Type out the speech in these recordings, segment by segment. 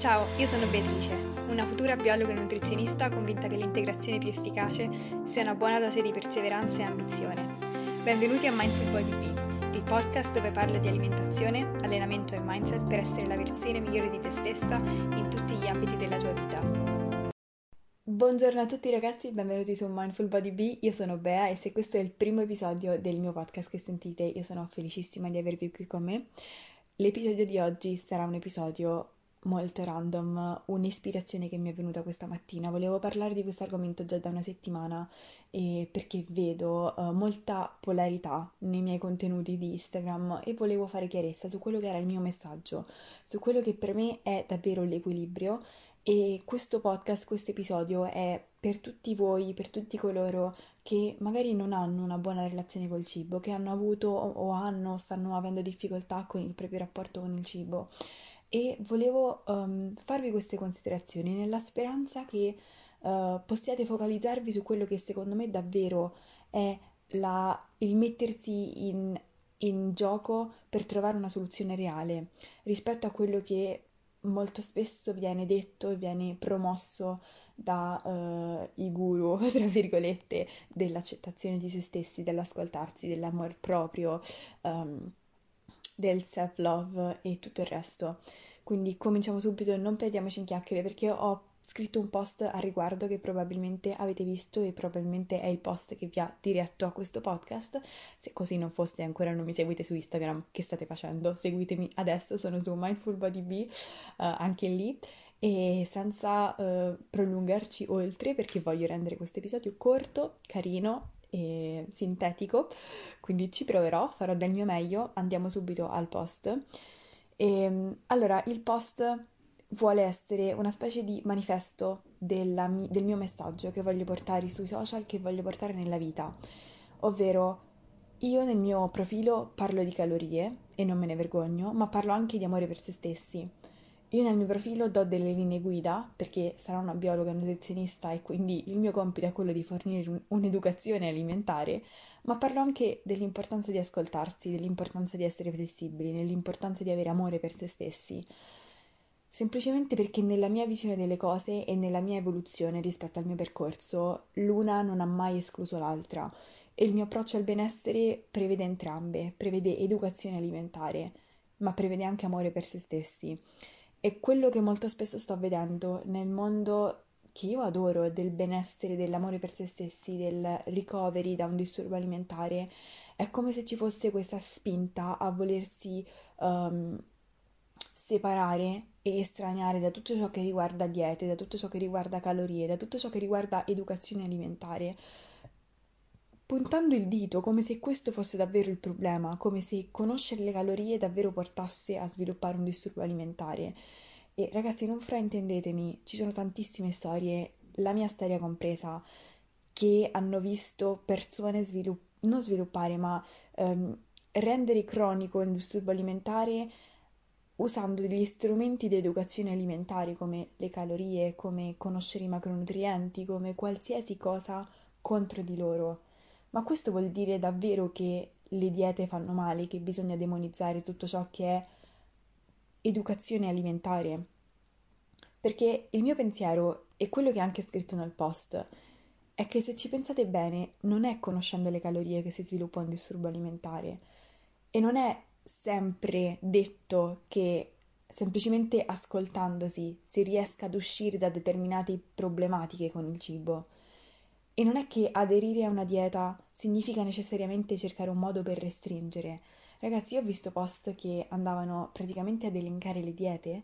Ciao, io sono Beatrice, una futura biologa e nutrizionista convinta che l'integrazione più efficace sia una buona dose di perseveranza e ambizione. Benvenuti a Mindful Body B, il podcast dove parlo di alimentazione, allenamento e mindset per essere la versione migliore di te stessa in tutti gli ambiti della tua vita. Buongiorno a tutti ragazzi, benvenuti su Mindful Body B, io sono Bea e se questo è il primo episodio del mio podcast che sentite, io sono felicissima di avervi qui con me. L'episodio di oggi sarà un episodio molto random, un'ispirazione che mi è venuta questa mattina. Volevo parlare di questo argomento già da una settimana eh, perché vedo uh, molta polarità nei miei contenuti di Instagram e volevo fare chiarezza su quello che era il mio messaggio, su quello che per me è davvero l'equilibrio e questo podcast, questo episodio è per tutti voi, per tutti coloro che magari non hanno una buona relazione col cibo, che hanno avuto o hanno, stanno avendo difficoltà con il proprio rapporto con il cibo e volevo um, farvi queste considerazioni nella speranza che uh, possiate focalizzarvi su quello che secondo me davvero è la, il mettersi in, in gioco per trovare una soluzione reale rispetto a quello che molto spesso viene detto e viene promosso dai uh, guru, tra virgolette, dell'accettazione di se stessi, dell'ascoltarsi, dell'amor proprio. Um, del self-love e tutto il resto. Quindi cominciamo subito non perdiamoci in chiacchiere perché ho scritto un post a riguardo che probabilmente avete visto e probabilmente è il post che vi ha diretto a questo podcast. Se così non foste ancora non mi seguite su Instagram, che state facendo? Seguitemi adesso, sono su Mindful Body B, uh, anche lì. E senza uh, prolungarci oltre, perché voglio rendere questo episodio corto, carino e sintetico, quindi ci proverò, farò del mio meglio, andiamo subito al post. E, ehm, allora, il post vuole essere una specie di manifesto della, del mio messaggio che voglio portare sui social, che voglio portare nella vita, ovvero io nel mio profilo parlo di calorie e non me ne vergogno, ma parlo anche di amore per se stessi. Io nel mio profilo do delle linee guida perché sarò una biologa nutrizionista e quindi il mio compito è quello di fornire un, un'educazione alimentare, ma parlo anche dell'importanza di ascoltarsi, dell'importanza di essere flessibili, dell'importanza di avere amore per se stessi. Semplicemente perché nella mia visione delle cose e nella mia evoluzione rispetto al mio percorso, l'una non ha mai escluso l'altra e il mio approccio al benessere prevede entrambe, prevede educazione alimentare, ma prevede anche amore per se stessi. E quello che molto spesso sto vedendo nel mondo che io adoro del benessere, dell'amore per se stessi, del recovery da un disturbo alimentare, è come se ci fosse questa spinta a volersi um, separare e estraniare da tutto ciò che riguarda diete, da tutto ciò che riguarda calorie, da tutto ciò che riguarda educazione alimentare, puntando il dito come se questo fosse davvero il problema, come se conoscere le calorie davvero portasse a sviluppare un disturbo alimentare. E ragazzi, non fraintendetemi, ci sono tantissime storie, la mia storia compresa, che hanno visto persone sviluppare, non sviluppare, ma ehm, rendere cronico il disturbo alimentare usando degli strumenti di educazione alimentare come le calorie, come conoscere i macronutrienti, come qualsiasi cosa contro di loro. Ma questo vuol dire davvero che le diete fanno male, che bisogna demonizzare tutto ciò che è educazione alimentare? Perché il mio pensiero, e quello che ho anche scritto nel post, è che se ci pensate bene, non è conoscendo le calorie che si sviluppa un disturbo alimentare e non è sempre detto che semplicemente ascoltandosi si riesca ad uscire da determinate problematiche con il cibo. E non è che aderire a una dieta significa necessariamente cercare un modo per restringere. Ragazzi, io ho visto post che andavano praticamente ad elencare le diete,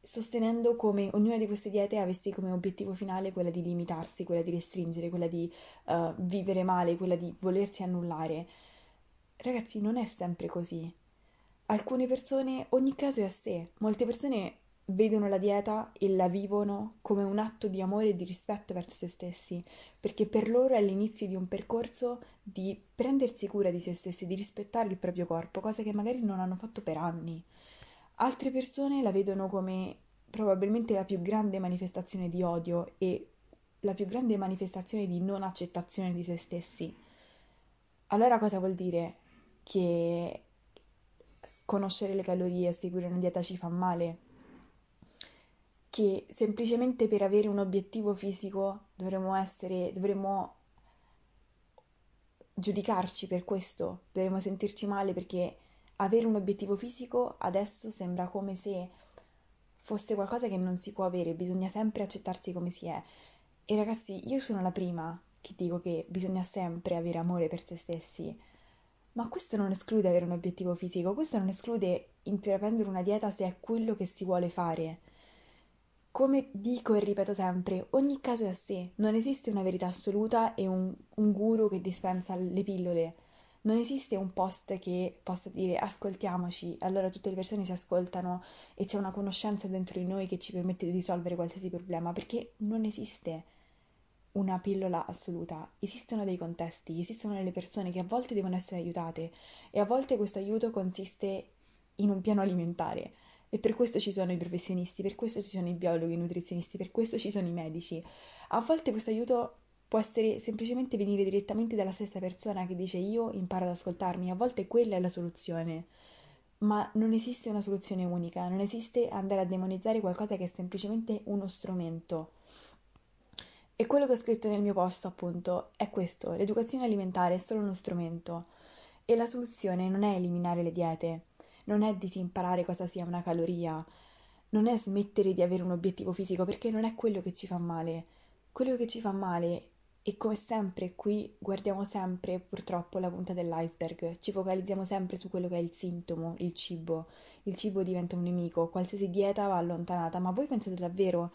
sostenendo come ognuna di queste diete avesse come obiettivo finale quella di limitarsi, quella di restringere, quella di uh, vivere male, quella di volersi annullare. Ragazzi, non è sempre così. Alcune persone, ogni caso è a sé. Molte persone vedono la dieta e la vivono come un atto di amore e di rispetto verso se stessi, perché per loro è l'inizio di un percorso di prendersi cura di se stessi, di rispettare il proprio corpo, cosa che magari non hanno fatto per anni. Altre persone la vedono come probabilmente la più grande manifestazione di odio e la più grande manifestazione di non accettazione di se stessi. Allora cosa vuol dire? Che conoscere le calorie e seguire una dieta ci fa male? Che semplicemente per avere un obiettivo fisico dovremmo essere, dovremmo giudicarci per questo, dovremmo sentirci male perché avere un obiettivo fisico adesso sembra come se fosse qualcosa che non si può avere, bisogna sempre accettarsi come si è. E ragazzi, io sono la prima che dico che bisogna sempre avere amore per se stessi, ma questo non esclude avere un obiettivo fisico, questo non esclude intraprendere una dieta se è quello che si vuole fare. Come dico e ripeto sempre, ogni caso è a sé, non esiste una verità assoluta e un, un guru che dispensa le pillole. Non esiste un post che possa dire ascoltiamoci, allora tutte le persone si ascoltano e c'è una conoscenza dentro di noi che ci permette di risolvere qualsiasi problema, perché non esiste una pillola assoluta, esistono dei contesti, esistono delle persone che a volte devono essere aiutate e a volte questo aiuto consiste in un piano alimentare e per questo ci sono i professionisti, per questo ci sono i biologhi, i nutrizionisti, per questo ci sono i medici. A volte questo aiuto può essere semplicemente venire direttamente dalla stessa persona che dice io imparo ad ascoltarmi, a volte quella è la soluzione. Ma non esiste una soluzione unica, non esiste andare a demonizzare qualcosa che è semplicemente uno strumento. E quello che ho scritto nel mio post, appunto, è questo: l'educazione alimentare è solo uno strumento e la soluzione non è eliminare le diete, non è disimparare cosa sia una caloria, non è smettere di avere un obiettivo fisico, perché non è quello che ci fa male. Quello che ci fa male e come sempre qui guardiamo sempre purtroppo la punta dell'iceberg, ci focalizziamo sempre su quello che è il sintomo, il cibo. Il cibo diventa un nemico, qualsiasi dieta va allontanata, ma voi pensate davvero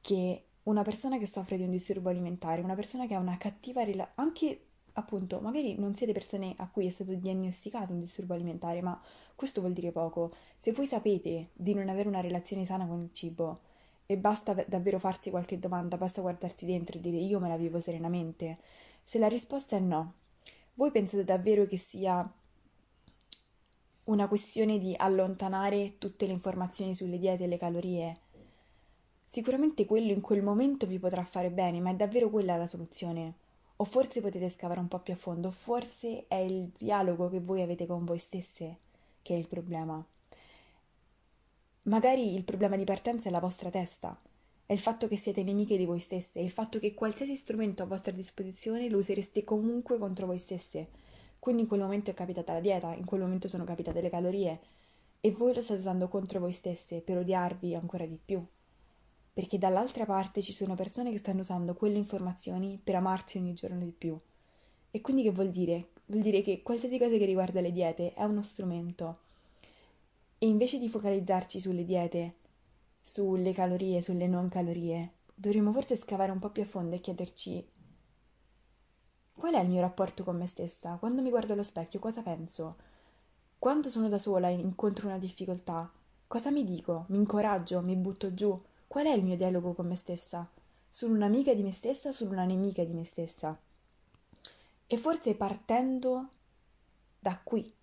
che una persona che soffre di un disturbo alimentare, una persona che ha una cattiva relazione, anche appunto, magari non siete persone a cui è stato diagnosticato un disturbo alimentare, ma questo vuol dire poco. Se voi sapete di non avere una relazione sana con il cibo e basta davvero farsi qualche domanda, basta guardarsi dentro e dire io me la vivo serenamente, se la risposta è no, voi pensate davvero che sia una questione di allontanare tutte le informazioni sulle diete e le calorie? Sicuramente quello in quel momento vi potrà fare bene, ma è davvero quella la soluzione? O forse potete scavare un po' più a fondo, forse è il dialogo che voi avete con voi stesse che è il problema. Magari il problema di partenza è la vostra testa, è il fatto che siete nemiche di voi stesse, è il fatto che qualsiasi strumento a vostra disposizione lo usereste comunque contro voi stesse. Quindi in quel momento è capitata la dieta, in quel momento sono capitate le calorie e voi lo state usando contro voi stesse per odiarvi ancora di più perché dall'altra parte ci sono persone che stanno usando quelle informazioni per amarsi ogni giorno di più. E quindi che vuol dire? Vuol dire che qualsiasi cosa che riguarda le diete è uno strumento. E invece di focalizzarci sulle diete, sulle calorie, sulle non calorie, dovremmo forse scavare un po' più a fondo e chiederci qual è il mio rapporto con me stessa? Quando mi guardo allo specchio cosa penso? Quando sono da sola e incontro una difficoltà, cosa mi dico? Mi incoraggio? Mi butto giù? Qual è il mio dialogo con me stessa? Sono un'amica di me stessa o sono una nemica di me stessa? E forse partendo da qui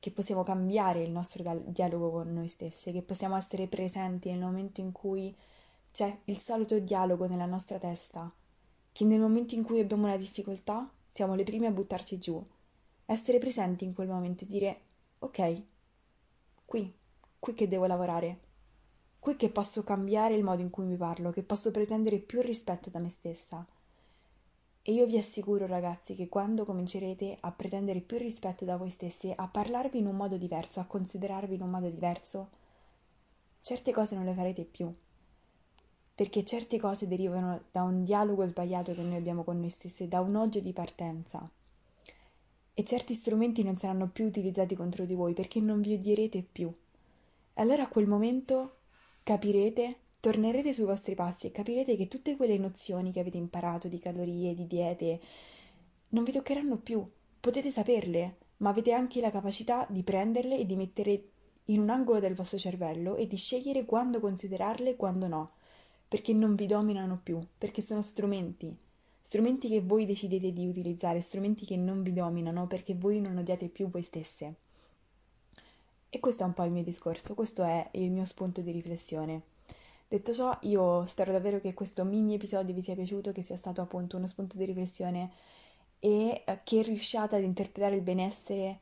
che possiamo cambiare il nostro dialogo con noi stesse, che possiamo essere presenti nel momento in cui c'è il solito dialogo nella nostra testa, che nel momento in cui abbiamo una difficoltà siamo le prime a buttarci giù, essere presenti in quel momento e dire ok, qui, qui che devo lavorare, qui che posso cambiare il modo in cui mi parlo, che posso pretendere più rispetto da me stessa. E io vi assicuro, ragazzi, che quando comincerete a pretendere più rispetto da voi stessi, a parlarvi in un modo diverso, a considerarvi in un modo diverso, certe cose non le farete più. Perché certe cose derivano da un dialogo sbagliato che noi abbiamo con noi stessi, da un odio di partenza. E certi strumenti non saranno più utilizzati contro di voi perché non vi odierete più. E allora a quel momento capirete, tornerete sui vostri passi e capirete che tutte quelle nozioni che avete imparato di calorie, di diete, non vi toccheranno più. Potete saperle, ma avete anche la capacità di prenderle e di mettere in un angolo del vostro cervello e di scegliere quando considerarle e quando no, perché non vi dominano più, perché sono strumenti, strumenti che voi decidete di utilizzare, strumenti che non vi dominano perché voi non odiate più voi stesse. E questo è un po' il mio discorso, questo è il mio spunto di riflessione. Detto ciò, io spero davvero che questo mini episodio vi sia piaciuto, che sia stato appunto uno spunto di riflessione e eh, che riusciate ad interpretare il benessere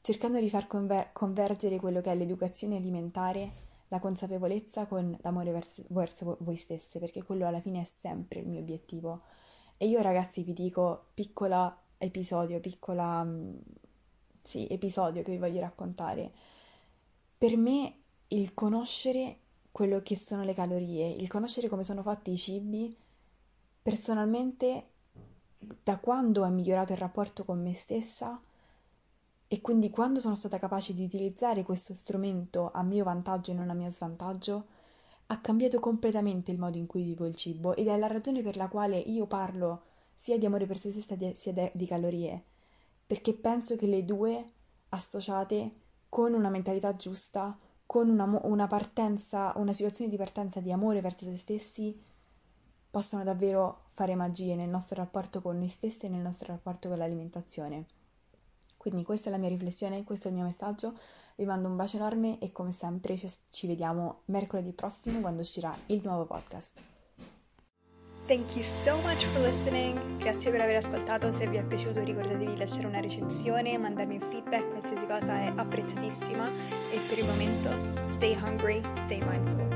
cercando di far conver- convergere quello che è l'educazione alimentare, la consapevolezza con l'amore verso, verso voi stesse, perché quello alla fine è sempre il mio obiettivo. E io ragazzi vi dico, piccola episodio, piccola, mm, sì, episodio che vi voglio raccontare. Per me il conoscere quello che sono le calorie, il conoscere come sono fatti i cibi, personalmente da quando ho migliorato il rapporto con me stessa e quindi quando sono stata capace di utilizzare questo strumento a mio vantaggio e non a mio svantaggio, ha cambiato completamente il modo in cui vivo il cibo ed è la ragione per la quale io parlo sia di amore per se stessa sia di calorie, perché penso che le due associate con una mentalità giusta, con una, una partenza, una situazione di partenza di amore verso se stessi, possono davvero fare magie nel nostro rapporto con noi stessi e nel nostro rapporto con l'alimentazione. Quindi questa è la mia riflessione, questo è il mio messaggio. Vi mando un bacio enorme e come sempre ci vediamo mercoledì prossimo quando uscirà il nuovo podcast. Thank you so much for listening. Grazie per aver ascoltato. Se vi è piaciuto ricordatevi di lasciare una recensione, mandarmi un feedback, qualsiasi cosa è apprezzatissima. E per il momento, stay hungry, stay mindful.